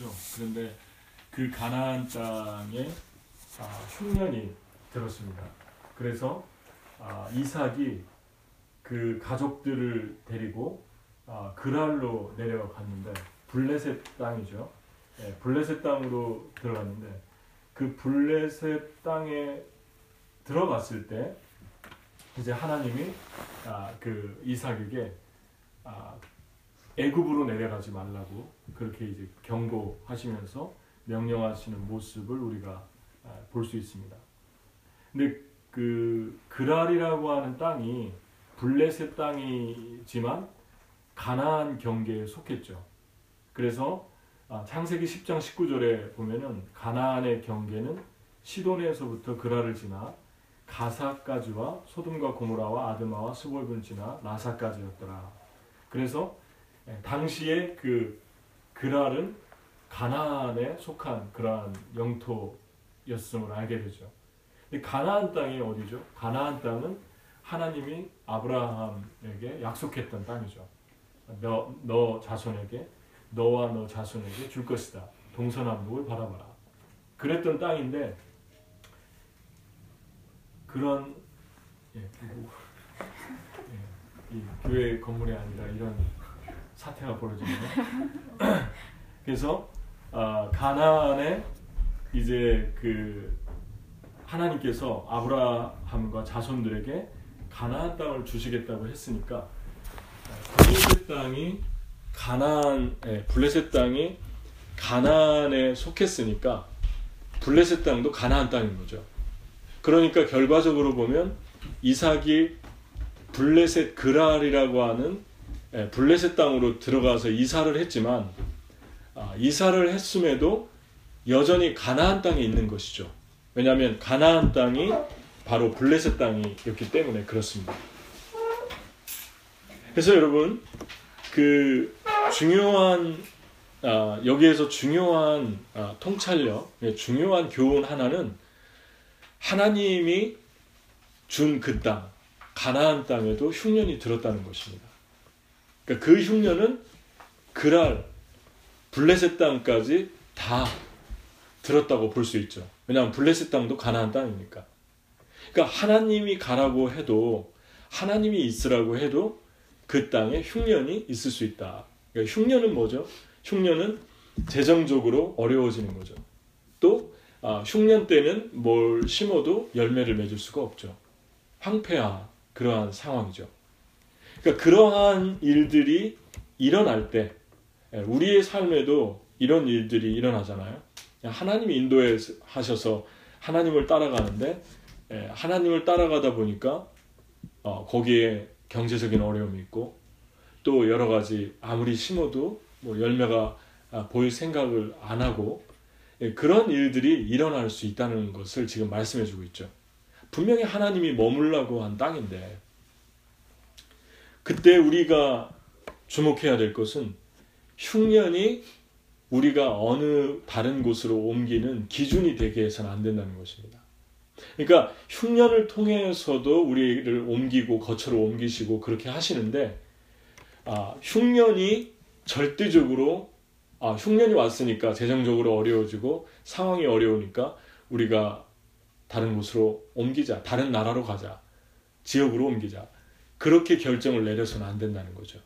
땅이죠. 그런데 그 가나안 땅에 아, 흉년이 들었습니다. 그래서 아, 이삭이 그 가족들을 데리고 아, 그랄로 내려갔는데 블레셋 땅이죠. 네, 블레셋 땅으로 들어갔는데 그 블레셋 땅에 들어갔을 때 이제 하나님이 아, 그 이삭에게 아, 애굽으로 내려가지 말라고 그렇게 이제 경고하시면서 명령하시는 모습을 우리가 아, 볼수 있습니다. 근데 그 그랄이라고 하는 땅이 블레셋 땅이지만 가나안 경계에 속했죠. 그래서 아, 창세기 10장 19절에 보면은 가나안의 경계는 시돈에서부터 그랄을 지나 가사까지와 소돔과 고모라와 아드마와 스볼을 지나 라사까지였더라. 그래서 예, 당시에 그 그랄은 가나안에 속한 그러한 영토였음을 알게 되죠. 가나안 땅이 어디죠? 가나안 땅은 하나님이 아브라함에게 약속했던 땅이죠. 너, 너 자손에게 너와 너 자손에게 줄 것이다. 동서남북을 바라봐라. 그랬던 땅인데 그런 예, 뭐, 예, 이 교회 건물이 아니라 이런 사태가 벌어지네요. 그래서 아, 가나안에 이제 그 하나님께서 아브라함과 자손들에게 가나안 땅을 주시겠다고 했으니까 블레셋 땅이 가나안 예, 블레셋 땅이 가나안에 속했으니까 블레셋 땅도 가나안 땅인 거죠. 그러니까 결과적으로 보면 이삭이 블레셋 그랄이라고 하는 예, 블레셋 땅으로 들어가서 이사를 했지만 아, 이사를 했음에도 여전히 가나안 땅에 있는 것이죠. 왜냐하면 가나안 땅이 바로 블레셋 땅이었기 때문에 그렇습니다. 그래서 여러분 그 중요한 아, 여기에서 중요한 아, 통찰력, 예, 중요한 교훈 하나는 하나님이 준 그 땅, 가나안 땅에도 흉년이 들었다는 것입니다. 그러니까 그 흉년은 그랄, 블레셋 땅까지 다 들었다고 볼 수 있죠. 왜냐하면 블레셋 땅도 가나안 땅이니까. 그러니까 하나님이 가라고 해도 하나님이 있으라고 해도 그 땅에 흉년이 있을 수 있다. 그러니까 흉년은 뭐죠? 흉년은 재정적으로 어려워지는 거죠. 또 아, 흉년 때는 뭘 심어도 열매를 맺을 수가 없죠. 황폐화 그러한 상황이죠. 그러니까 그러한 일들이 일어날 때 예, 우리의 삶에도 이런 일들이 일어나잖아요. 하나님이 인도해 하셔서 하나님을 따라가는데 예, 하나님을 따라가다 보니까 어, 거기에 경제적인 어려움이 있고 또 여러 가지 아무리 심어도 뭐 열매가 아, 보일 생각을 안 하고 예, 그런 일들이 일어날 수 있다는 것을 지금 말씀해 주고 있죠. 분명히 하나님이 머물라고 한 땅인데 그때 우리가 주목해야 될 것은 흉년이 우리가 어느 다른 곳으로 om기는 기준이 되게 해서는 안 된다는 것입니다. 그러니까 흉년을 통해서도 우리를 옮기고 거처로 옮기시고 그렇게 하시는데 아, 흉년이 절대적으로 아, 흉년이 왔으니까 재정적으로 어려워지고 상황이 어려우니까 우리가 다른 곳으로 옮기자, 다른 나라로 가자, 지역으로 옮기자. 그렇게 결정을 내려서는 안 된다는 거죠.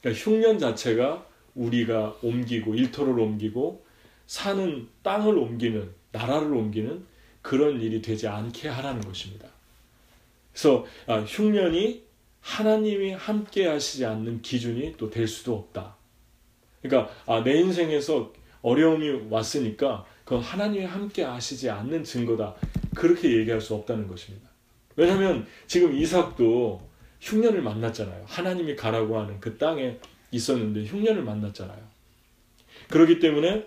그러니까 흉년 자체가 우리가 옮기고 일터를 옮기고 사는 땅을 옮기는 나라를 옮기는 그런 일이 되지 않게 하라는 것입니다. 그래서 아, 흉년이 하나님이 함께 하시지 않는 기준이 또 될 수도 없다. 그러니까 아, 내 인생에서 어려움이 왔으니까 그건 하나님이 함께 하시지 않는 증거다. 그렇게 얘기할 수 없다는 것입니다. 왜냐하면 지금 이삭도 흉년을 만났잖아요. 하나님이 가라고 하는 그 땅에 있었는데 흉년을 만났잖아요. 그렇기 때문에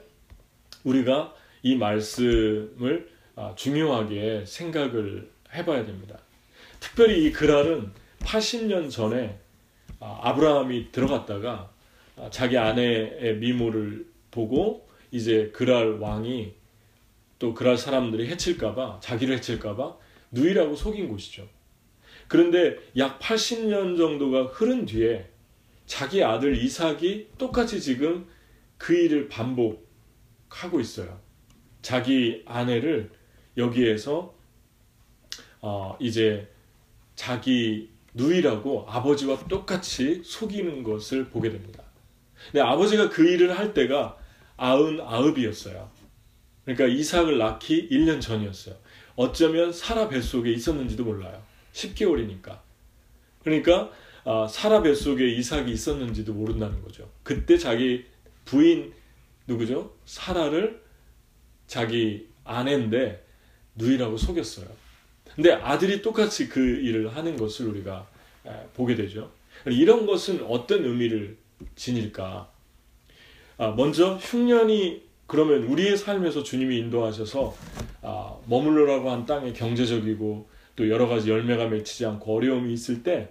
우리가 이 말씀을 아, 중요하게 생각을 해봐야 됩니다. 특별히 이 그랄은 80년 전에 아, 아브라함이 들어갔다가 아, 자기 아내의 미모를 보고 이제 그랄 왕이 또 그랄 사람들이 해칠까봐 자기를 해칠까봐 누이라고 속인 곳이죠. 그런데 약 80년 정도가 흐른 뒤에 자기 아들 이삭이 똑같이 지금 그 일을 반복 하고 있어요. 자기 아내를 여기에서 어, 이제 자기 누이라고 아버지와 똑같이 속이는 것을 보게 됩니다. 근데 아버지가 그 일을 할 때가 아흔 아홉이었어요. 그러니까 이삭을 낳기 1년 전이었어요. 어쩌면 사라 뱃속에 있었는지도 몰라요. 10개월이니까. 그러니까 아, 사라 뱃속에 이삭이 있었는지도 모른다는 거죠. 그때 자기 부인 누구죠? 사라를 자기 아내인데 누이라고 속였어요. 근데 아들이 똑같이 그 일을 하는 것을 우리가 보게 되죠. 이런 것은 어떤 의미를 지닐까? 아, 먼저 흉년이 그러면 우리의 삶에서 주님이 인도하셔서 아, 머물러라고 한 땅에 경제적이고 또 여러 가지 열매가 맺히지 않고 어려움이 있을 때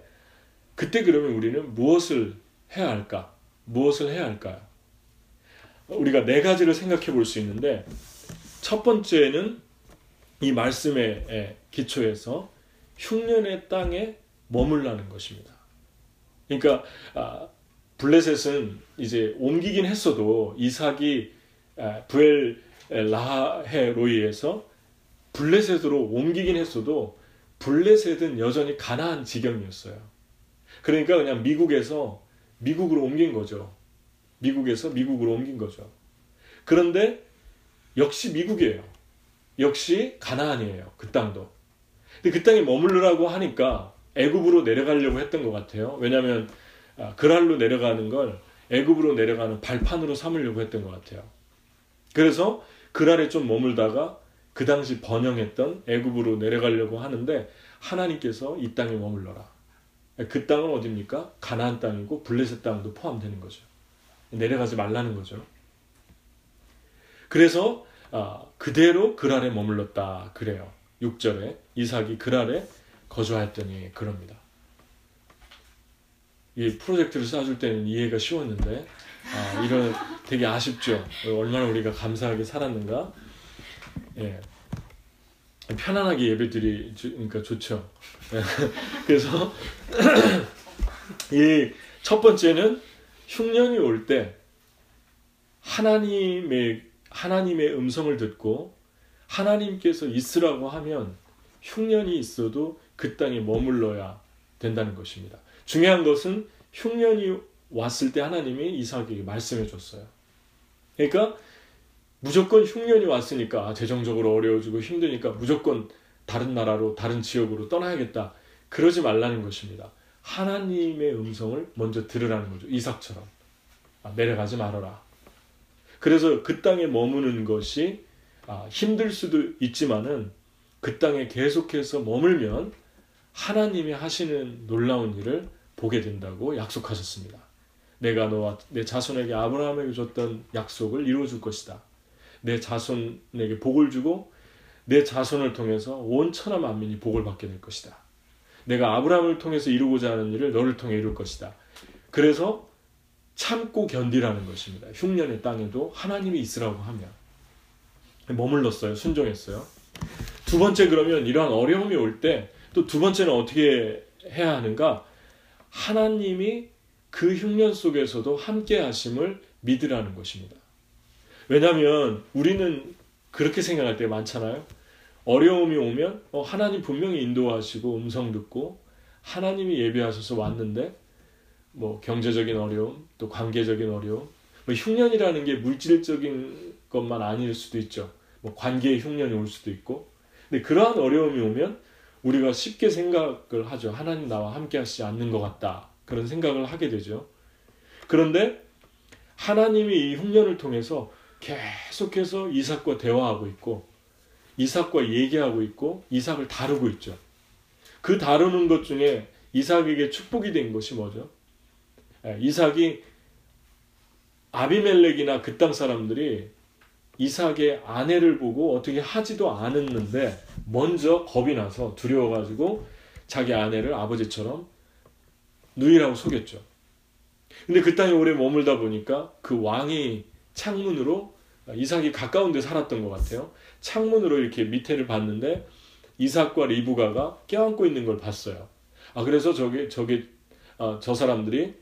그때 그러면 우리는 무엇을 해야 할까? 무엇을 해야 할까요? 우리가 네 가지를 생각해 볼 수 있는데 첫 번째는 이 말씀의 기초에서 흉년의 땅에 머물라는 것입니다. 그러니까 아, 블레셋은 이제 옮기긴 했어도 이삭이 부엘 라헤로이에서 블레셋으로 옮기긴 했어도 블레셋은 여전히 가난한 지경이었어요. 그러니까 그냥 미국에서 미국으로 옮긴 거죠. 미국에서 미국으로 옮긴 거죠. 그런데 역시 미국이에요. 역시 가나안이에요. 그 땅도. 근데 그 땅에 머물르라고 하니까 애굽으로 내려가려고 했던 것 같아요. 왜냐하면 아, 그랄로 내려가는 걸 애굽으로 내려가는 발판으로 삼으려고 했던 것 같아요. 그래서 그랄에 좀 머물다가 그 당시 번영했던 애굽으로 내려가려고 하는데 하나님께서 이 땅에 머물러라. 그 땅은 어디입니까? 가나안 땅이고 블레셋 땅도 포함되는 거죠. 내려가지 말라는 거죠. 그래서 아, 그대로 그랄에 머물렀다 그래요. 6절에 이삭이 그랄에 거주하였더니 그럽니다. 이 프로젝트를 쌓아줄 때는 이해가 쉬웠는데 아, 이런 되게 아쉽죠. 얼마나 우리가 감사하게 살았는가. 예. 편안하게 예배드리 그러니까 좋죠. 그래서 이 첫 번째는 흉년이 올 때 하나님의 하나님의 음성을 듣고 하나님께서 있으라고 하면 흉년이 있어도 그 땅에 머물러야 된다는 것입니다. 중요한 것은 흉년이 왔을 때 하나님이 이삭에게 말씀해 줬어요. 그러니까 무조건 흉년이 왔으니까 아, 재정적으로 어려워지고 힘드니까 무조건 다른 나라로 다른 지역으로 떠나야겠다. 그러지 말라는 것입니다. 하나님의 음성을 먼저 들으라는 거죠. 이삭처럼 아, 내려가지 말아라. 그래서 그 땅에 머무는 것이 아, 힘들 수도 있지만은 그 땅에 계속해서 머물면 하나님이 하시는 놀라운 일을 보게 된다고 약속하셨습니다. 내가 너와 내 자손에게 아브라함에게 줬던 약속을 이루어 줄 것이다. 내 자손에게 복을 주고 내 자손을 통해서 온 천하 만민이 복을 받게 될 것이다. 내가 아브라함을 통해서 이루고자 하는 일을 너를 통해 이룰 것이다. 그래서 참고 견디라는 것입니다. 흉년의 땅에도 하나님이 있으라고 하면 머물렀어요. 순종했어요. 두 번째 그러면 이러한 어려움이 올 때 또 두 번째는 어떻게 해야 하는가? 하나님이 그 흉년 속에서도 함께 하심을 믿으라는 것입니다. 왜냐하면 우리는 그렇게 생각할 때 많잖아요. 어려움이 오면 어, 하나님 분명히 인도하시고 음성 듣고 하나님이 예배하셔서 왔는데 뭐 경제적인 어려움 또 관계적인 어려움 뭐 흉년이라는 게 물질적인 것만 아닐 수도 있죠. 뭐 관계의 흉년이 올 수도 있고 근데 그러한 어려움이 오면 우리가 쉽게 생각을 하죠. 하나님 나와 함께 하시지 않는 것 같다. 그런 생각을 하게 되죠. 그런데 하나님이 이 흉년을 통해서 계속해서 이삭과 대화하고 있고 이삭과 얘기하고 있고 이삭을 다루고 있죠. 그 다루는 것 중에 이삭에게 축복이 된 것이 뭐죠? 예, 이삭이 아비멜렉이나 그 땅 사람들이 이삭의 아내를 보고 어떻게 하지도 않았는데 먼저 겁이 나서 두려워가지고 자기 아내를 아버지처럼 누이라고 속였죠. 근데 그 땅에 오래 머물다 보니까 그 왕이 창문으로 이삭이 가까운 데 살았던 것 같아요. 창문으로 이렇게 밑에를 봤는데 이삭과 리브가가 껴안고 있는 걸 봤어요. 아 그래서 저게 저게 아, 저 사람들이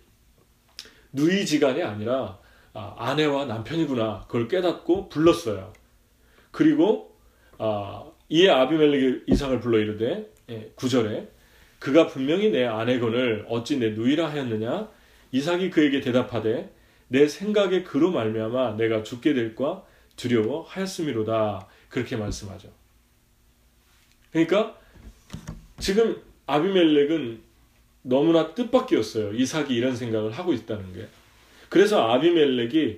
누이지간이 아니라 아, 아내와 남편이구나 그걸 깨닫고 불렀어요. 그리고 아, 이에 아비멜렉이 이삭을 불러 이르되 예, 9절에 그가 분명히 내 아내건을 어찌 내 누이라 하였느냐 이삭이 그에게 대답하되 내 생각에 그로 말미암아 내가 죽게 될까 두려워 하였음이로다 그렇게 말씀하죠. 그러니까 지금 아비멜렉은 너무나 뜻밖이었어요. 이삭이 이런 생각을 하고 있다는 게. 그래서 아비멜렉이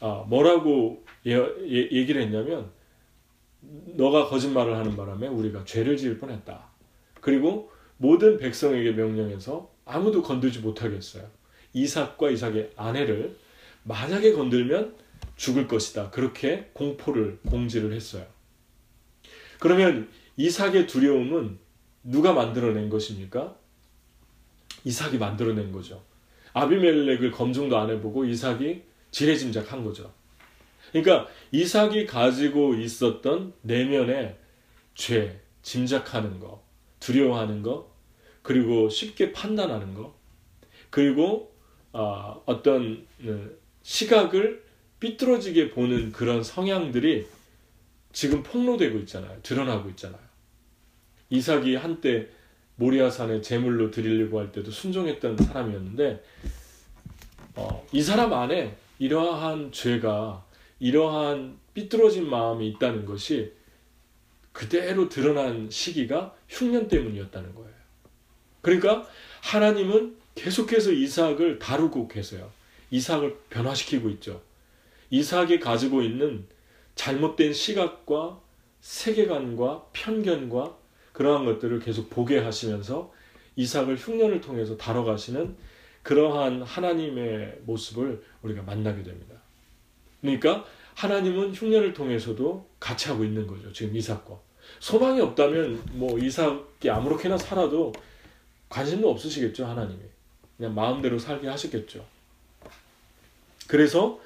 아, 뭐라고 예, 예, 얘기를 했냐면 너가 거짓말을 하는 바람에 우리가 죄를 지을 뻔했다. 그리고 모든 백성에게 명령해서 아무도 건들지 못하게 했어요. 이삭과 이삭의 아내를 만약에 건들면 죽을 것이다. 그렇게 공포를 공지를 했어요. 그러면 이삭의 두려움은 누가 만들어낸 것입니까? 이삭이 만들어낸 거죠. 아비멜렉을 검증도 안 해보고 이삭이 지레짐작한 거죠. 그러니까 이삭이 가지고 있었던 내면의 죄, 짐작하는 거, 두려워하는 거, 그리고 쉽게 판단하는 거, 그리고 어, 어떤 시각을 삐뚤어지게 보는 그런 성향들이 지금 폭로되고 있잖아요. 드러나고 있잖아요. 이삭이 한때 모리아산에 제물로 드리려고 할 때도 순종했던 사람이었는데 어, 이 사람 안에 이러한 죄가 이러한 삐뚤어진 마음이 있다는 것이 그대로 드러난 시기가 흉년 때문이었다는 거예요. 그러니까 하나님은 계속해서 이삭을 다루고 계세요. 이삭을 변화시키고 있죠. 이삭이 가지고 있는 잘못된 시각과 세계관과 편견과 그러한 것들을 계속 보게 하시면서 이삭을 흉년을 통해서 다뤄가시는 그러한 하나님의 모습을 우리가 만나게 됩니다. 그러니까 하나님은 흉년을 통해서도 같이 하고 있는 거죠. 지금 이삭과. 소망이 없다면 뭐 이삭이 아무렇게나 살아도 관심도 없으시겠죠, 하나님이. 그냥 마음대로 살게 하셨겠죠. 그래서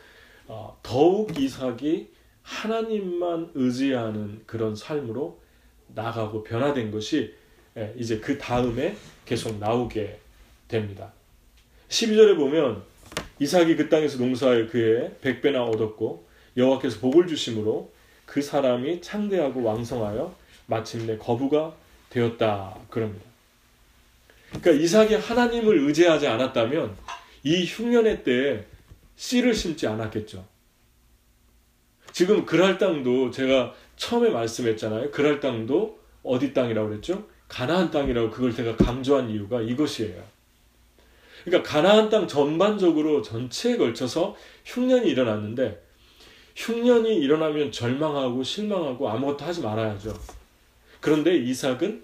어, 더욱 이삭이 하나님만 의지하는 그런 삶으로 나가고 변화된 것이 예, 이제 그 다음에 계속 나오게 됩니다. 12절에 보면 이삭이 그 땅에서 농사하여 그의 백배나 얻었고 여호와께서 복을 주심으로 그 사람이 창대하고 왕성하여 마침내 거부가 되었다 그럽니다. 그러니까 이삭이 하나님을 의지하지 않았다면 이 흉년의 때에 씨를 심지 않았겠죠. 지금 그랄 땅도 제가 처음에 말씀했잖아요. 그랄 땅도 어디 땅이라고 그랬죠? 가나안 땅이라고 그걸 제가 강조한 이유가 이것이에요. 그러니까 가나안 땅 전반적으로 전체에 걸쳐서 흉년이 일어났는데 흉년이 일어나면 절망하고 실망하고 아무것도 하지 말아야죠. 그런데 이삭은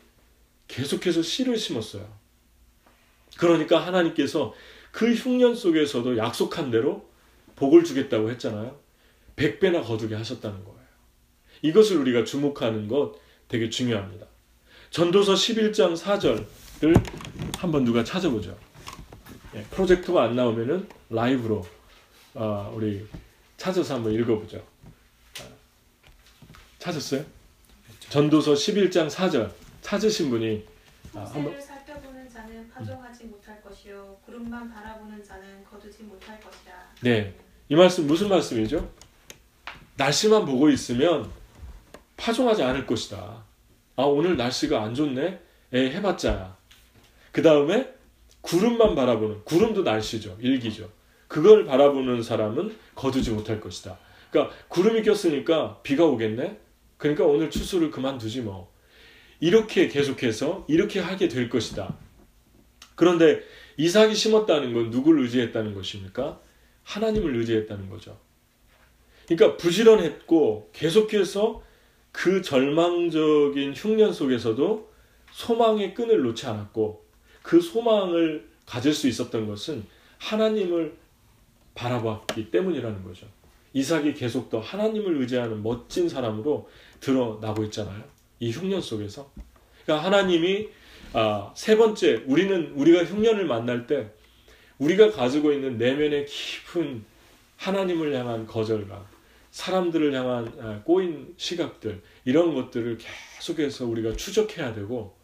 계속해서 씨를 심었어요. 그러니까 하나님께서 그 흉년 속에서도 약속한 대로 복을 주겠다고 했잖아요. 100배나 거두게 하셨다는 거예요. 이것을 우리가 주목하는 것 되게 중요합니다. 전도서 11장 4절을 한번 누가 찾아보죠. 예, 프로젝트가 안 나오면은 라이브로 어, 우리 찾아서 한번 읽어보죠. 아, 찾았어요? 전도서 11장 4절 찾으신 분이 아, 한번 파종하지 못할 것이요 구름만 바라보는 자는 거두지 못할 것이라. 네, 이 말씀 무슨 말씀이죠? 날씨만 보고 있으면 파종하지 않을 것이다. 아, 오늘 날씨가 안 좋네? 에, 해봤자야. 그 다음에 구름만 바라보는, 구름도 날씨죠. 일기죠. 그걸 바라보는 사람은 거두지 못할 것이다. 그러니까 구름이 꼈으니까 비가 오겠네? 그러니까 오늘 추수를 그만두지 뭐. 이렇게 계속해서 이렇게 하게 될 것이다. 그런데 이삭이 심었다는 건 누구를 의지했다는 것입니까? 하나님을 의지했다는 거죠. 그러니까 부지런했고 계속해서 그 절망적인 흉년 속에서도 소망의 끈을 놓지 않았고 그 소망을 가질 수 있었던 것은 하나님을 바라봤기 때문이라는 거죠. 이삭이 계속 더 하나님을 의지하는 멋진 사람으로 드러나고 있잖아요. 이 흉년 속에서. 그러니까 하나님이 아, 세 번째 우리는 우리가 흉년을 만날 때 우리가 가지고 있는 내면의 깊은 하나님을 향한 거절감, 사람들을 향한 아, 꼬인 시각들 이런 것들을 계속해서 우리가 추적해야 되고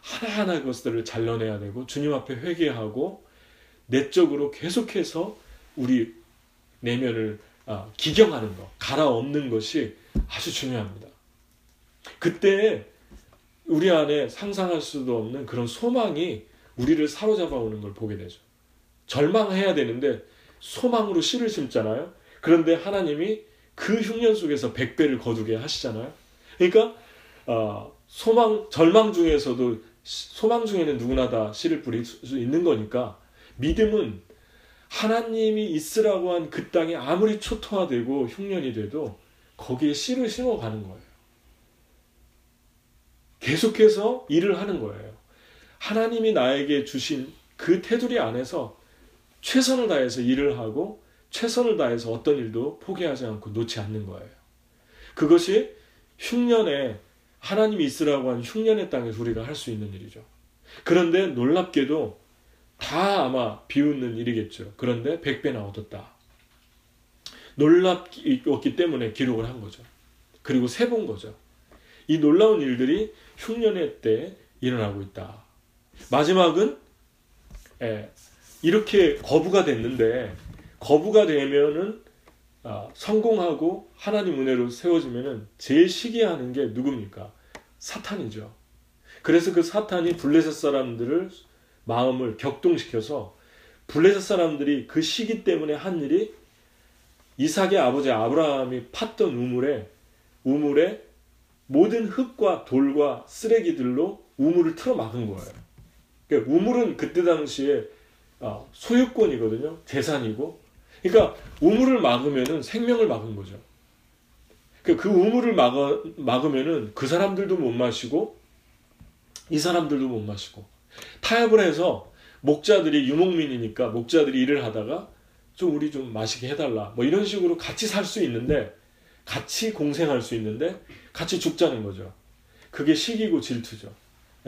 하나하나 그것들을 잘라내야 되고 주님 앞에 회개하고 내적으로 계속해서 우리 내면을 아, 기경하는 것, 갈아엎는 것이 아주 중요합니다. 그때 우리 안에 상상할 수도 없는 그런 소망이 우리를 사로잡아 오는 걸 보게 되죠. 절망해야 되는데 소망으로 씨를 심잖아요. 그런데 하나님이 그 흉년 속에서 백배를 거두게 하시잖아요. 그러니까 어, 소망 절망 중에서도 소망 중에는 누구나 다 씨를 뿌릴 수 있는 거니까 믿음은 하나님이 있으라고 한 그 땅이 아무리 초토화되고 흉년이 돼도 거기에 씨를 심어 가는 거예요. 계속해서 일을 하는 거예요. 하나님이 나에게 주신 그 테두리 안에서 최선을 다해서 일을 하고 최선을 다해서 어떤 일도 포기하지 않고 놓지 않는 거예요. 그것이 흉년에 하나님이 있으라고 한 흉년의 땅에서 우리가 할 수 있는 일이죠. 그런데 놀랍게도 다 아마 비웃는 일이겠죠. 그런데 백배나 얻었다. 놀랍기 때문에 기록을 한 거죠. 그리고 세 본 거죠. 이 놀라운 일들이 흉년의 때 일어나고 있다. 마지막은 예, 이렇게 거부가 됐는데 거부가 되면은 아, 성공하고 하나님 은혜로 세워지면은 제일 시기하는 게 누굽니까? 사탄이죠. 그래서 그 사탄이 블레셋 사람들을 마음을 격동시켜서 블레셋 사람들이 그 시기 때문에 한 일이 이삭의 아버지 아브라함이 팠던 우물에 우물에 모든 흙과 돌과 쓰레기들로 우물을 틀어 막은 거예요. 그러니까 우물은 그때 당시에 아, 소유권이거든요. 재산이고. 그러니까 우물을 막으면은 생명을 막은 거죠. 그러니까 그 우물을 막아, 막으면은 그 사람들도 못 마시고 이 사람들도 못 마시고 타협을 해서 목자들이 유목민이니까 목자들이 일을 하다가 좀 우리 좀 마시게 해달라 뭐 이런 식으로 같이 살 수 있는데 같이 공생할 수 있는데 같이 죽자는 거죠. 그게 시기고 질투죠.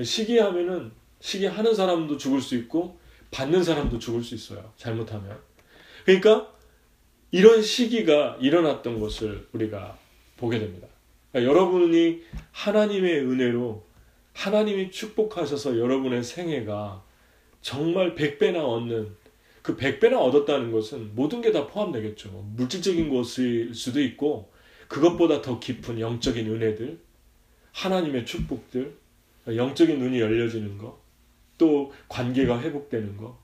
시기하면은 시기하는 사람도 죽을 수 있고 받는 사람도 죽을 수 있어요. 잘못하면. 그러니까 이런 시기가 일어났던 것을 우리가 보게 됩니다. 그러니까 여러분이 하나님의 은혜로 하나님이 축복하셔서 여러분의 생애가 정말 100배나 얻는 그 100배나 얻었다는 것은 모든 게 다 포함되겠죠. 물질적인 것일 수도 있고 그것보다 더 깊은 영적인 은혜들, 하나님의 축복들, 영적인 눈이 열려지는 것, 또 관계가 회복되는 것,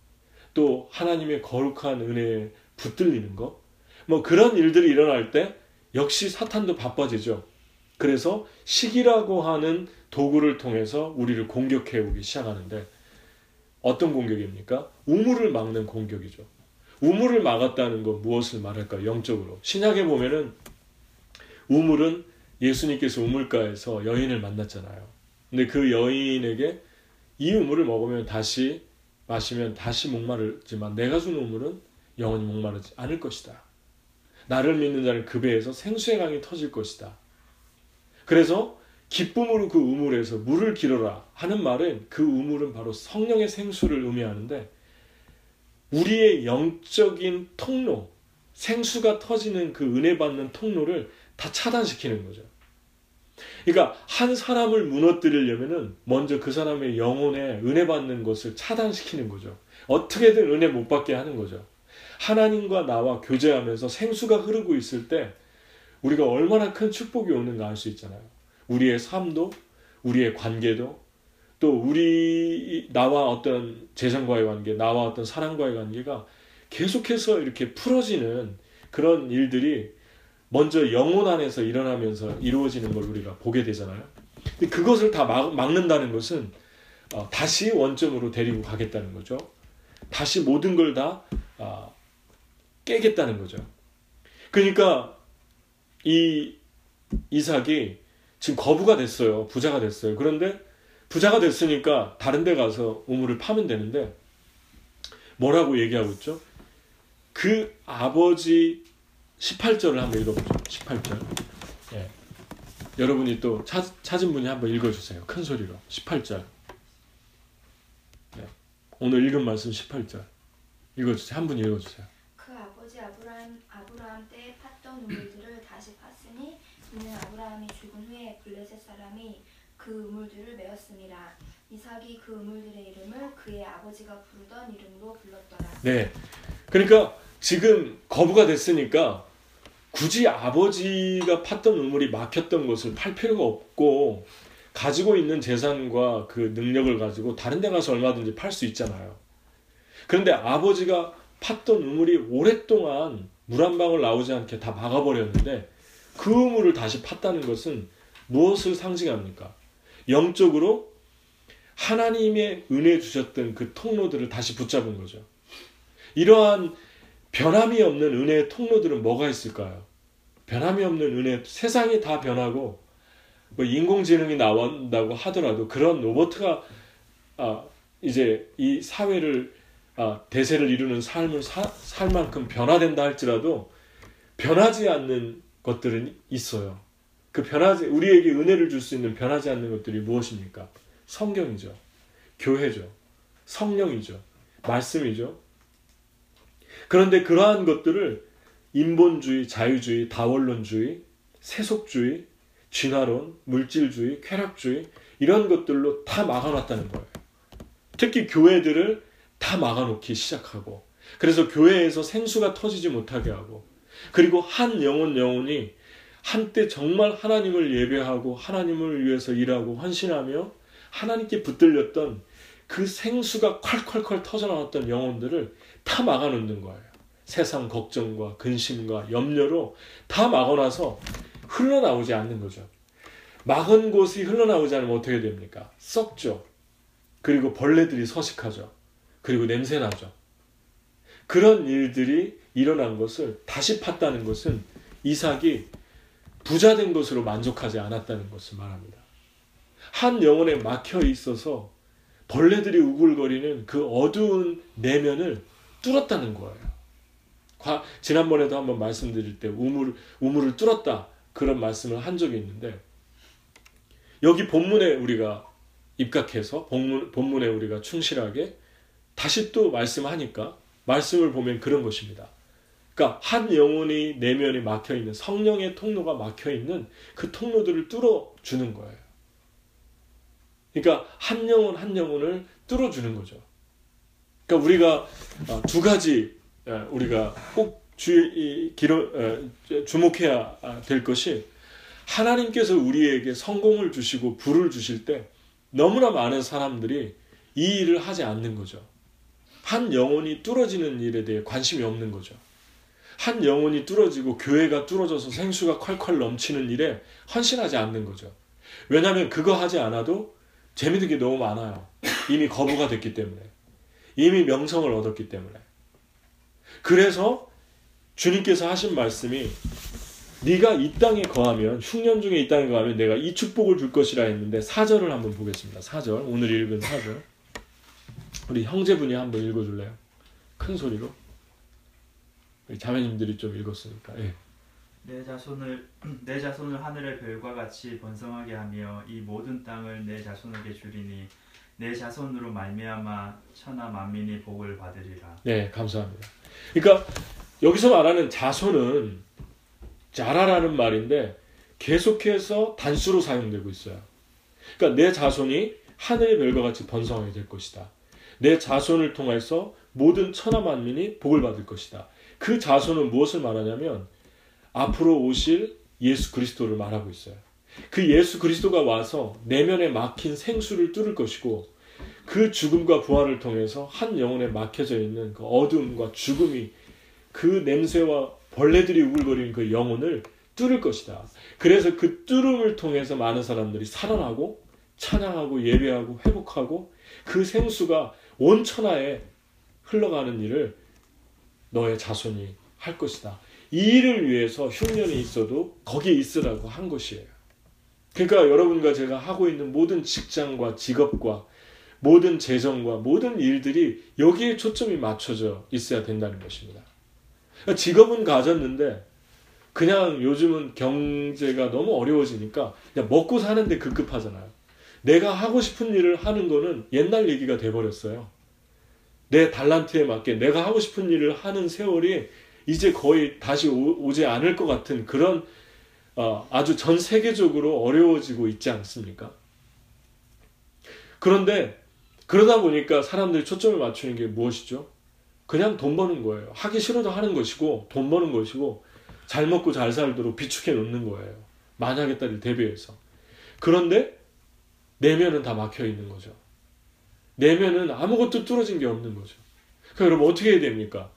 또 하나님의 거룩한 은혜에 붙들리는 것, 뭐 그런 일들이 일어날 때 역시 사탄도 바빠지죠. 그래서 시기라고 하는 도구를 통해서 우리를 공격해 오기 시작하는데 어떤 공격입니까? 우물을 막는 공격이죠. 우물을 막았다는 건 무엇을 말할까? 영적으로. 신약에 보면은 우물은 예수님께서 우물가에서 여인을 만났잖아요. 근데 그 여인에게 이 우물을 먹으면 다시 마시면 다시 목마르지만 내가 준 우물은 영원히 목마르지 않을 것이다. 나를 믿는 자는 그 배에서 생수의 강이 터질 것이다. 그래서 기쁨으로 그 우물에서 물을 길어라 하는 말은 그 우물은 바로 성령의 생수를 의미하는데 우리의 영적인 통로, 생수가 터지는 그 은혜 받는 통로를 다 차단시키는 거죠. 그러니까 한 사람을 무너뜨리려면은 먼저 그 사람의 영혼에 은혜 받는 것을 차단시키는 거죠. 어떻게든 은혜 못 받게 하는 거죠. 하나님과 나와 교제하면서 생수가 흐르고 있을 때 우리가 얼마나 큰 축복이 오는가 알 수 있잖아요. 우리의 삶도, 우리의 관계도, 또 우리 나와 어떤 재산과의 관계, 나와 어떤 사랑과의 관계가 계속해서 이렇게 풀어지는 그런 일들이 먼저 영혼 안에서 일어나면서 이루어지는 걸 우리가 보게 되잖아요. 근데 그것을 다 막, 막는다는 것은 어, 다시 원점으로 데리고 가겠다는 거죠. 다시 모든 걸다 어, 깨겠다는 거죠. 그러니까 이 이삭이 지금 거부가 됐어요. 부자가 됐어요. 그런데 부자가 됐으니까 다른 데 가서 우물을 파면 되는데 뭐라고 얘기하고 있죠? 그 아버지 18절을 한번 읽어보죠. 18절. 예. 여러분이 또 찾, 찾은 분이 한번 읽어주세요. 큰 소리로. 18절. 예. 오늘 읽은 말씀 18절. 읽어주세요. 한 분이 읽어주세요. 그 아버지 아브라함, 아브라함 때에 팠던 우물들을 다시 팠으니 이는 아브라함이 죽은 후에 블레셋 사람이 그 우물들을 메었습니다. 이삭이 그 우물들의 이름을 그의 아버지가 부르던 이름으로 불렀더라. 네. 그러니까 지금 거부가 됐으니까 굳이 아버지가 팠던 우물이 막혔던 것을 팔 필요가 없고 가지고 있는 재산과 그 능력을 가지고 다른 데 가서 얼마든지 팔 수 있잖아요. 그런데 아버지가 팠던 우물이 오랫동안 물 한 방울 나오지 않게 다 막아버렸는데 그 우물을 다시 팠다는 것은 무엇을 상징합니까? 영적으로 하나님의 은혜 주셨던 그 통로들을 다시 붙잡은 거죠. 이러한 변함이 없는 은혜의 통로들은 뭐가 있을까요? 변함이 없는 은혜, 세상이 다 변하고 뭐 인공지능이 나온다고 하더라도 그런 로버트가 아, 이제 이 사회를 아, 대세를 이루는 삶을 사, 살 만큼 변화된다 할지라도 변하지 않는 것들은 있어요. 그 변하지 우리에게 은혜를 줄 수 있는 변하지 않는 것들이 무엇입니까? 성경이죠. 교회죠. 성령이죠. 말씀이죠. 그런데 그러한 것들을 인본주의, 자유주의, 다원론주의, 세속주의, 진화론, 물질주의, 쾌락주의 이런 것들로 다 막아놨다는 거예요. 특히 교회들을 다 막아놓기 시작하고 그래서 교회에서 생수가 터지지 못하게 하고 그리고 한 영혼 영혼이 한때 정말 하나님을 예배하고 하나님을 위해서 일하고 헌신하며 하나님께 붙들렸던 그 생수가 콸콸콸 터져나왔던 영혼들을 다 막아놓는 거예요. 세상 걱정과 근심과 염려로 다 막아놔서 흘러나오지 않는 거죠. 막은 곳이 흘러나오지 않으면 어떻게 됩니까? 썩죠. 그리고 벌레들이 서식하죠. 그리고 냄새나죠. 그런 일들이 일어난 것을 다시 팠다는 것은 이삭이 부자된 것으로 만족하지 않았다는 것을 말합니다. 한 영혼에 막혀 있어서 벌레들이 우글거리는 그 어두운 내면을 뚫었다는 거예요. 지난번에도 한번 말씀드릴 때 우물, 우물을 뚫었다. 그런 말씀을 한 적이 있는데 여기 본문에 우리가 입각해서 본문, 본문에 우리가 충실하게 다시 또 말씀하니까 말씀을 보면 그런 것입니다. 그러니까 한 영혼이 내면이 막혀 있는 성령의 통로가 막혀 있는 그 통로들을 뚫어 주는 거예요. 그러니까 한 영혼 한 영혼을 뚫어 주는 거죠. 그러니까 우리가 어, 두 가지 어, 우리가 꼭 주, 어, 주목해야 될 것이 하나님께서 우리에게 성공을 주시고 불을 주실 때 너무나 많은 사람들이 이 일을 하지 않는 거죠. 한 영혼이 뚫어지는 일에 대해 관심이 없는 거죠. 한 영혼이 뚫어지고 교회가 뚫어져서 생수가 콸콸 넘치는 일에 헌신하지 않는 거죠. 왜냐하면 그거 하지 않아도 재밌는 게 너무 많아요. 이미 거부가 됐기 때문에. 이미 명성을 얻었기 때문에. 그래서 주님께서 하신 말씀이 네가 이 땅에 거하면 흉년 중에 이 땅에 거하면 내가 이 축복을 줄 것이라 했는데 사절을 한번 보겠습니다. 사절 오늘 읽은 사절 우리 형제분이 한번 읽어줄래요? 큰 소리로 우리 자매님들이 좀 읽었으니까 예. 내 자손을 내 자손을 하늘의 별과 같이 번성하게 하며 이 모든 땅을 내 자손에게 주리니 내 자손으로 말미암아 천하 만민이 복을 받으리라. 네, 감사합니다. 그러니까 여기서 말하는 자손은 자라라는 말인데 계속해서 단수로 사용되고 있어요. 그러니까 내 자손이 하늘의 별과 같이 번성하게 될 것이다. 내 자손을 통해서 모든 천하 만민이 복을 받을 것이다. 그 자손은 무엇을 말하냐면 앞으로 오실 예수 그리스도를 말하고 있어요. 그 예수 그리스도가 와서 내면에 막힌 생수를 뚫을 것이고 그 죽음과 부활을 통해서 한 영혼에 막혀져 있는 그 어둠과 죽음이 그 냄새와 벌레들이 우글거리는 그 영혼을 뚫을 것이다. 그래서 그 뚫음을 통해서 많은 사람들이 살아나고 찬양하고 예배하고 회복하고 그 생수가 온 천하에 흘러가는 일을 너의 자손이 할 것이다. 이 일을 위해서 흉년이 있어도 거기에 있으라고 한 것이에요. 그러니까 여러분과 제가 하고 있는 모든 직장과 직업과 모든 재정과 모든 일들이 여기에 초점이 맞춰져 있어야 된다는 것입니다. 그러니까 직업은 가졌는데 그냥 요즘은 경제가 너무 어려워지니까 그냥 먹고 사는데 급급하잖아요. 내가 하고 싶은 일을 하는 거는 옛날 얘기가 돼버렸어요. 내 달란트에 맞게 내가 하고 싶은 일을 하는 세월이 이제 거의 다시 오, 지 않을 것 같은 그런 어, 아주 전 세계적으로 어려워지고 있지 않습니까? 그런데 그러다 보니까 사람들이 초점을 맞추는 게 무엇이죠? 그냥 돈 버는 거예요. 하기 싫어도 하는 것이고 돈 버는 것이고 잘 먹고 잘 살도록 비축해 놓는 거예요. 만약에 딸을 대비해서. 그런데 내면은 다 막혀 있는 거죠. 내면은 아무것도 뚫어진 게 없는 거죠. 그러니까 여러분 어떻게 해야 됩니까?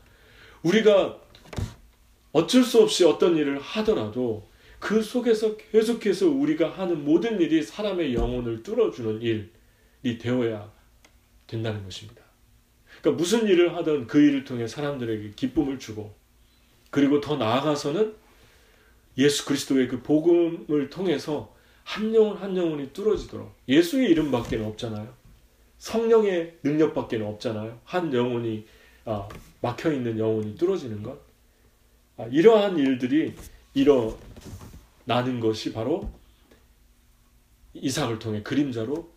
우리가 어쩔 수 없이 어떤 일을 하더라도 그 속에서 계속해서 우리가 하는 모든 일이 사람의 영혼을 뚫어주는 일이 되어야 된다는 것입니다. 그러니까 무슨 일을 하든 그 일을 통해 사람들에게 기쁨을 주고 그리고 더 나아가서는 예수 그리스도의 그 복음을 통해서 한 영혼 한 영혼이 뚫어지도록 예수의 이름밖에 없잖아요. 성령의 능력밖에 없잖아요. 한 영혼이 아, 막혀 있는 영혼이 뚫어지는 것. 아, 이러한 일들이 일어 나는 것이 바로 이삭을 통해 그림자로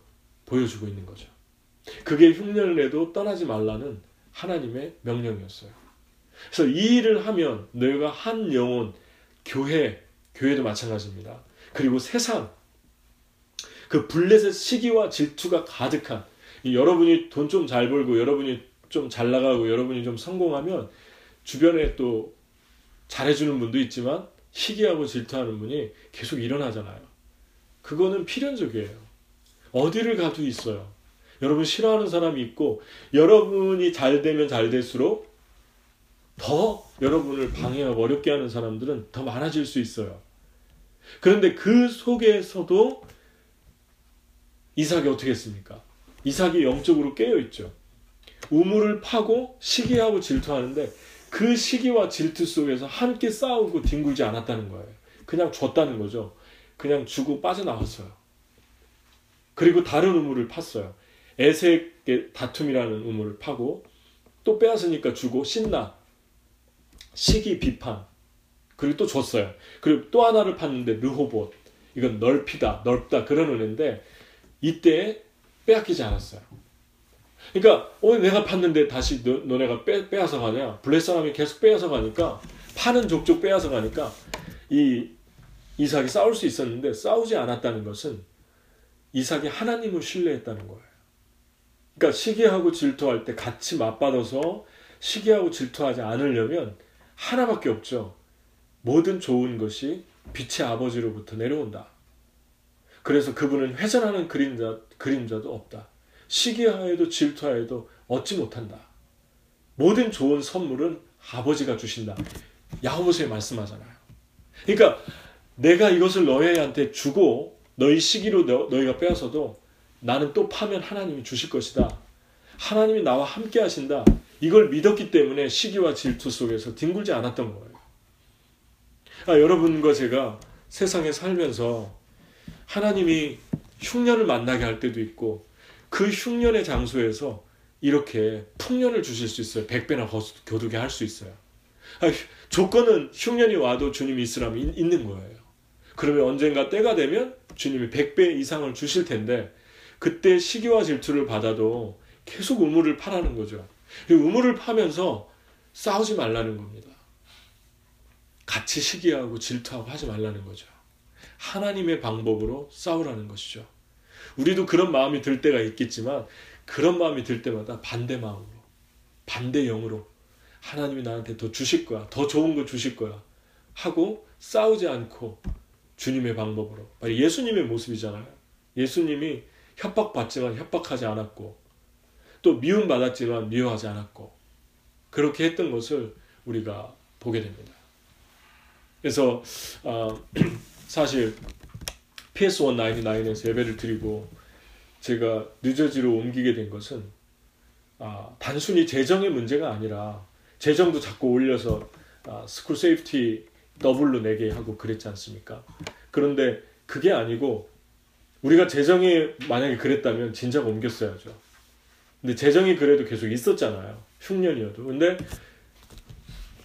보여주고 있는 거죠. 그게 흉년에도 떠나지 말라는 하나님의 명령이었어요. 그래서 이 일을 하면 너희가 한 영혼, 교회, 교회도 마찬가지입니다. 그리고 세상, 그 블레셋 시기와 질투가 가득한 여러분이 돈 좀 잘 벌고 여러분이 좀 잘 나가고 여러분이 좀 성공하면 주변에 또 잘해주는 분도 있지만 시기하고 질투하는 분이 계속 일어나잖아요. 그거는 필연적이에요. 어디를 가도 있어요. 여러분 싫어하는 사람이 있고 여러분이 잘 되면 잘 될수록 더 여러분을 방해하고 어렵게 하는 사람들은 더 많아질 수 있어요. 그런데 그 속에서도 이삭이 어떻게 했습니까? 이삭이 영적으로 깨어 있죠. 우물을 파고 시기하고 질투하는데 그 시기와 질투 속에서 함께 싸우고 뒹굴지 않았다는 거예요. 그냥 줬다는 거죠. 그냥 주고 빠져나왔어요. 그리고 다른 우물을 팠어요. 에색의 다툼이라는 우물을 파고 또 빼앗으니까 주고 신나 시기 비판 그리고 또 줬어요. 그리고 또 하나를 팠는데 르호봇 이건 넓히다 넓다 그런 은혜인데 이때 빼앗기지 않았어요. 그러니까 오늘 내가 팠는데 다시 너, 너네가 빼, 빼앗아 가냐 블레 사람이 계속 빼앗아 가니까 파는 족족 빼앗아 가니까 이 이삭이 싸울 수 있었는데 싸우지 않았다는 것은 이삭이 하나님을 신뢰했다는 거예요. 그러니까 시기하고 질투할 때 같이 맞받아서 시기하고 질투하지 않으려면 하나밖에 없죠. 모든 좋은 것이 빛의 아버지로부터 내려온다. 그래서 그분은 회전하는 그림자, 그림자도 없다. 시기하에도 질투하에도 얻지 못한다. 모든 좋은 선물은 아버지가 주신다. 야고보서에 말씀하잖아요. 그러니까 내가 이것을 너희한테 주고 너희 시기로 너, 너희가 빼앗아도 나는 또 파면 하나님이 주실 것이다. 하나님이 나와 함께 하신다. 이걸 믿었기 때문에 시기와 질투 속에서 뒹굴지 않았던 거예요. 아, 여러분과 제가 세상에 살면서 하나님이 흉년을 만나게 할 때도 있고 그 흉년의 장소에서 이렇게 풍년을 주실 수 있어요. 백배나 교두게 할 수 있어요. 아, 조건은 흉년이 와도 주님이 있으라면 있는 거예요. 그러면 언젠가 때가 되면 주님이 백배 이상을 주실 텐데 그때 시기와 질투를 받아도 계속 우물을 파라는 거죠. 우물을 파면서 싸우지 말라는 겁니다. 같이 시기하고 질투하고 하지 말라는 거죠. 하나님의 방법으로 싸우라는 것이죠. 우리도 그런 마음이 들 때가 있겠지만 그런 마음이 들 때마다 반대 마음으로 반대 영으로 하나님이 나한테 더 주실 거야. 더 좋은 거 주실 거야. 하고 싸우지 않고 주님의 방법으로. 예수님의 모습이잖아요. 예수님이 협박받지만 협박하지 않았고 또 미움받았지만 미워하지 않았고 그렇게 했던 것을 우리가 보게 됩니다. 그래서 어, 사실 PS199에서 예배를 드리고 제가 뉴저지로 옮기게 된 것은 아, 단순히 재정의 문제가 아니라 재정도 자꾸 올려서 아, school safety 더블로 내게 하고 그랬지 않습니까? 그런데 그게 아니고 우리가 재정이 만약에 그랬다면 진작 옮겼어야죠. 근데 재정이 그래도 계속 있었잖아요. 흉년이어도. 근데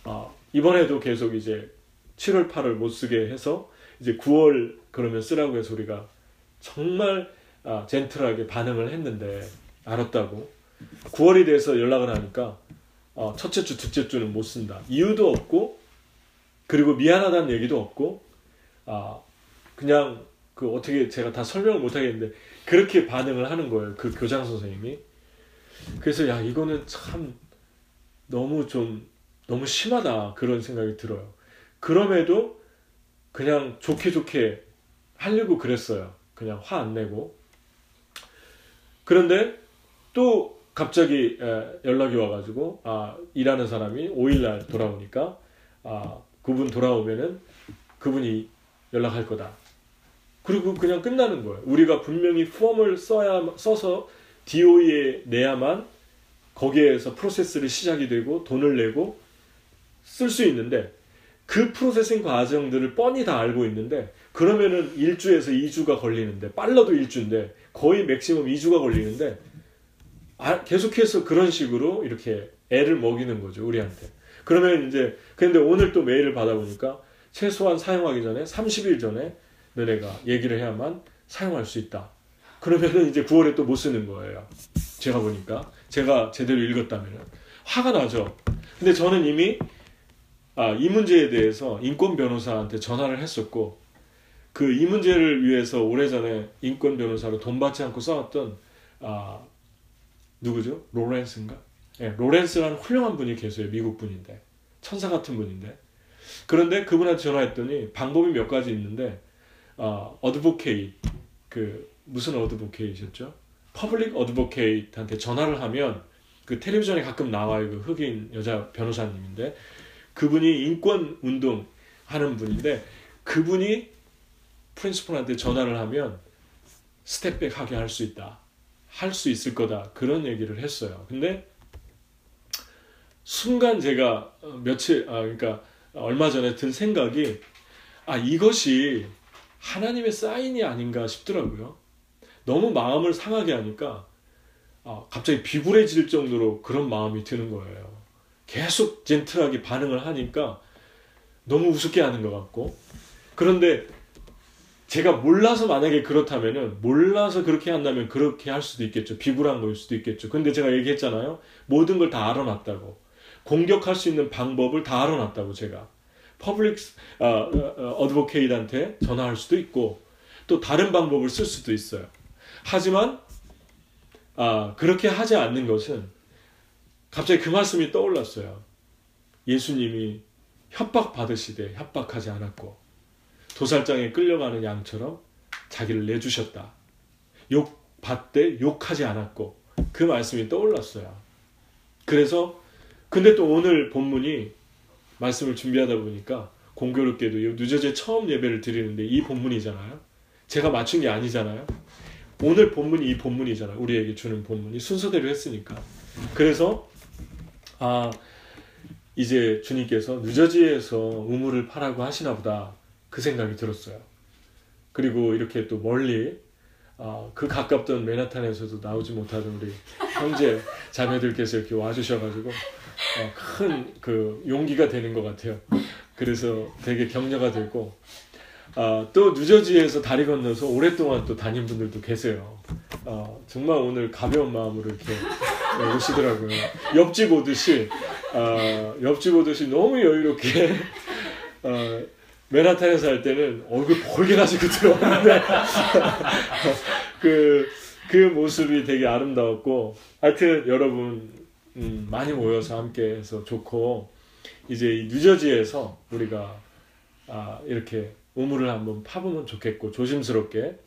아, 이번에도 계속 이제 7월 8월 못 쓰게 해서 이제 9월 그러면 쓰라고 해서 우리가 정말 아, 젠틀하게 반응을 했는데 알았다고 9월이 돼서 연락을 하니까 어, 첫째 주, 둘째 주는 못 쓴다. 이유도 없고 그리고 미안하다는 얘기도 없고 아, 그냥 그 어떻게 제가 다 설명을 못 하겠는데 그렇게 반응을 하는 거예요. 그 교장 선생님이. 그래서 야 이거는 참 너무 좀 너무 심하다 그런 생각이 들어요. 그럼에도 그냥 좋게 좋게 하려고 그랬어요. 그냥 화 안 내고. 그런데 또 갑자기 에, 연락이 와가지고 아 일하는 사람이 5일날 돌아오니까 아 그분 돌아오면은 그분이 연락할 거다. 그리고 그냥 끝나는 거예요. 우리가 분명히 폼을 써야 써서 DOE에 내야만 거기에서 프로세스를 시작이 되고 돈을 내고 쓸 수 있는데 그 프로세싱 과정들을 뻔히 다 알고 있는데 그러면은 1주에서 2주가 걸리는데 빨라도 1주인데 거의 맥시멈 2주가 걸리는데 아, 계속해서 그런 식으로 이렇게 애를 먹이는 거죠 우리한테. 그러면 이제 근데 오늘 또 메일을 받아보니까 최소한 사용하기 전에 30일 전에 너네가 얘기를 해야만 사용할 수 있다. 그러면은 이제 9월에 또 못 쓰는 거예요. 제가 보니까. 제가 제대로 읽었다면은. 화가 나죠. 근데 저는 이미 아, 이 문제에 대해서 인권 변호사한테 전화를 했었고 그 이 문제를 위해서 오래전에 인권 변호사로 돈 받지 않고 싸웠던 아, 누구죠? 로렌스인가? 예, 로렌스라는 훌륭한 분이 계세요. 미국 분인데 천사 같은 분인데 그런데 그분한테 전화했더니 방법이 몇 가지 있는데 아, advocate 그 무슨 advocate셨죠? public advocate한테 전화를 하면 그 텔레비전에 가끔 나와요. 그 흑인 여자 변호사님인데 그분이 인권 운동 하는 분인데 그분이 principal한테 전화를 하면 step back 하게 할 수 있다. 할 수 있을 거다. 그런 얘기를 했어요. 근데 순간 제가 어, 며칠 아 그러니까 얼마 전에 든 생각이 아 이것이 하나님의 사인이 아닌가 싶더라고요. 너무 마음을 상하게 하니까 아, 갑자기 비굴해질 정도로 그런 마음이 드는 거예요. 계속 gentle하게 반응을 하니까 너무 우습게 하는 것 같고 그런데 제가 몰라서 만약에 그렇다면은 몰라서 그렇게 한다면 그렇게 할 수도 있겠죠. 비굴한 거일 수도 있겠죠. 근데 제가 얘기했잖아요. 모든 걸 다 알아놨다고. 공격할 수 있는 방법을 다 알아놨다고 제가. public 어, 어, advocate한테 전화할 수도 있고 또 다른 방법을 쓸 수도 있어요. 하지만 아, 그렇게 하지 않는 것은 갑자기 그 말씀이 떠올랐어요. 예수님이 협박 받으시되 협박하지 않았고 도살장에 끌려가는 양처럼 자기를 내주셨다. 욕 받되 욕하지 않았고 그 말씀이 떠올랐어요. 그래서 근데 또 오늘 본문이 말씀을 준비하다 보니까 공교롭게도 누저제 처음 예배를 드리는데 이 본문이잖아요. 제가 맞춘 게 아니잖아요. 오늘 본문이 이 본문이잖아요. 우리에게 주는 본문이 순서대로 했으니까. 그래서 아 이제 주님께서 뉴저지에서 우물을 파라고 하시나 보다 그 생각이 들었어요. 그리고 이렇게 또 멀리 아, 그 가깝던 맨하탄에서도 나오지 못하던 우리 형제 자매들께서 이렇게 와주셔가지고 어, 큰그 용기가 되는 것 같아요. 그래서 되게 격려가 되고 아, 또 뉴저지에서 다리 건너서 오랫동안 또 다닌 분들도 계세요. 어, 정말 오늘 가벼운 마음으로 이렇게 오시더라고요. 옆집 오듯이 어, 옆집 오듯이 너무 여유롭게 어, 맨하탄에서 할 때는 얼굴 벌게 가지고 들어왔는데 그, 그 모습이 되게 아름다웠고 하여튼 여러분 음, 많이 모여서 함께 해서 좋고 이제 이 뉴저지에서 우리가 아, 이렇게 우물을 한번 파보면 좋겠고 조심스럽게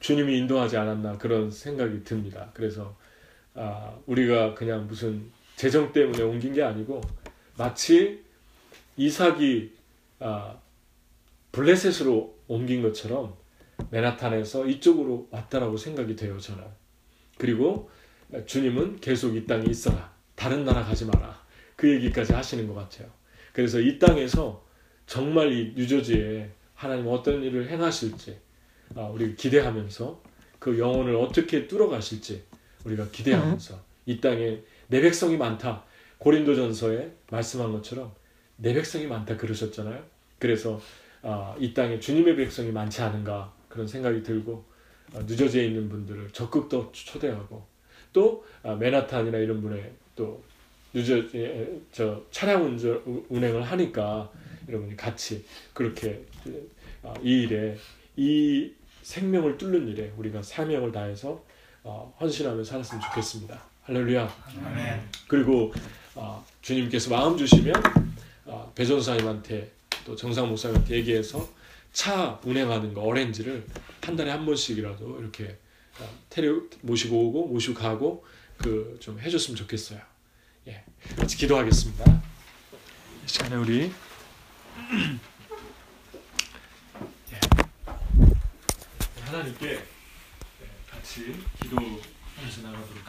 주님이 인도하지 않았나 그런 생각이 듭니다. 그래서 아, 우리가 그냥 무슨 재정 때문에 옮긴 게 아니고 마치 이삭이 아, 블레셋으로 옮긴 것처럼 메나탄에서 이쪽으로 왔다라고 생각이 돼요 저는. 그리고 주님은 계속 이 땅에 있어라. 다른 나라 가지 마라. 그 얘기까지 하시는 것 같아요. 그래서 이 땅에서 정말 이 뉴저지에 하나님 어떤 일을 행하실지 아, 우리 기대하면서 그 영혼을 어떻게 뚫어가실지 우리가 기대하면서 이 땅에 내 백성이 많다. 고린도전서에 말씀한 것처럼 내 백성이 많다 그러셨잖아요. 그래서 아, 이 땅에 주님의 백성이 많지 않은가 그런 생각이 들고 아, 뉴저지에 있는 분들을 적극 더 초대하고 또 맨하탄이나 이런 분의 또 뉴저지 저 차량 운전 운행을 하니까 여러분이 같이 그렇게 어, 이 일에 이 생명을 뚫는 일에 우리가 사명을 다해서 어, 헌신하며 살았으면 좋겠습니다. 할렐루야. 아멘. 그리고 아, 주님께서 마음 주시면 아, 배전사님한테 또 정상 목사님한테 얘기해서 차 운행하는 거 어렌지를 한 달에 한 번씩이라도 이렇게 아, 테레 모시고 오고 모시고 가고 그 좀 해줬으면 좋겠어요. 예, 같이 기도하겠습니다. 이 시간에 우리 예, 하나님께 예, 같이 기도하면서 나가도록.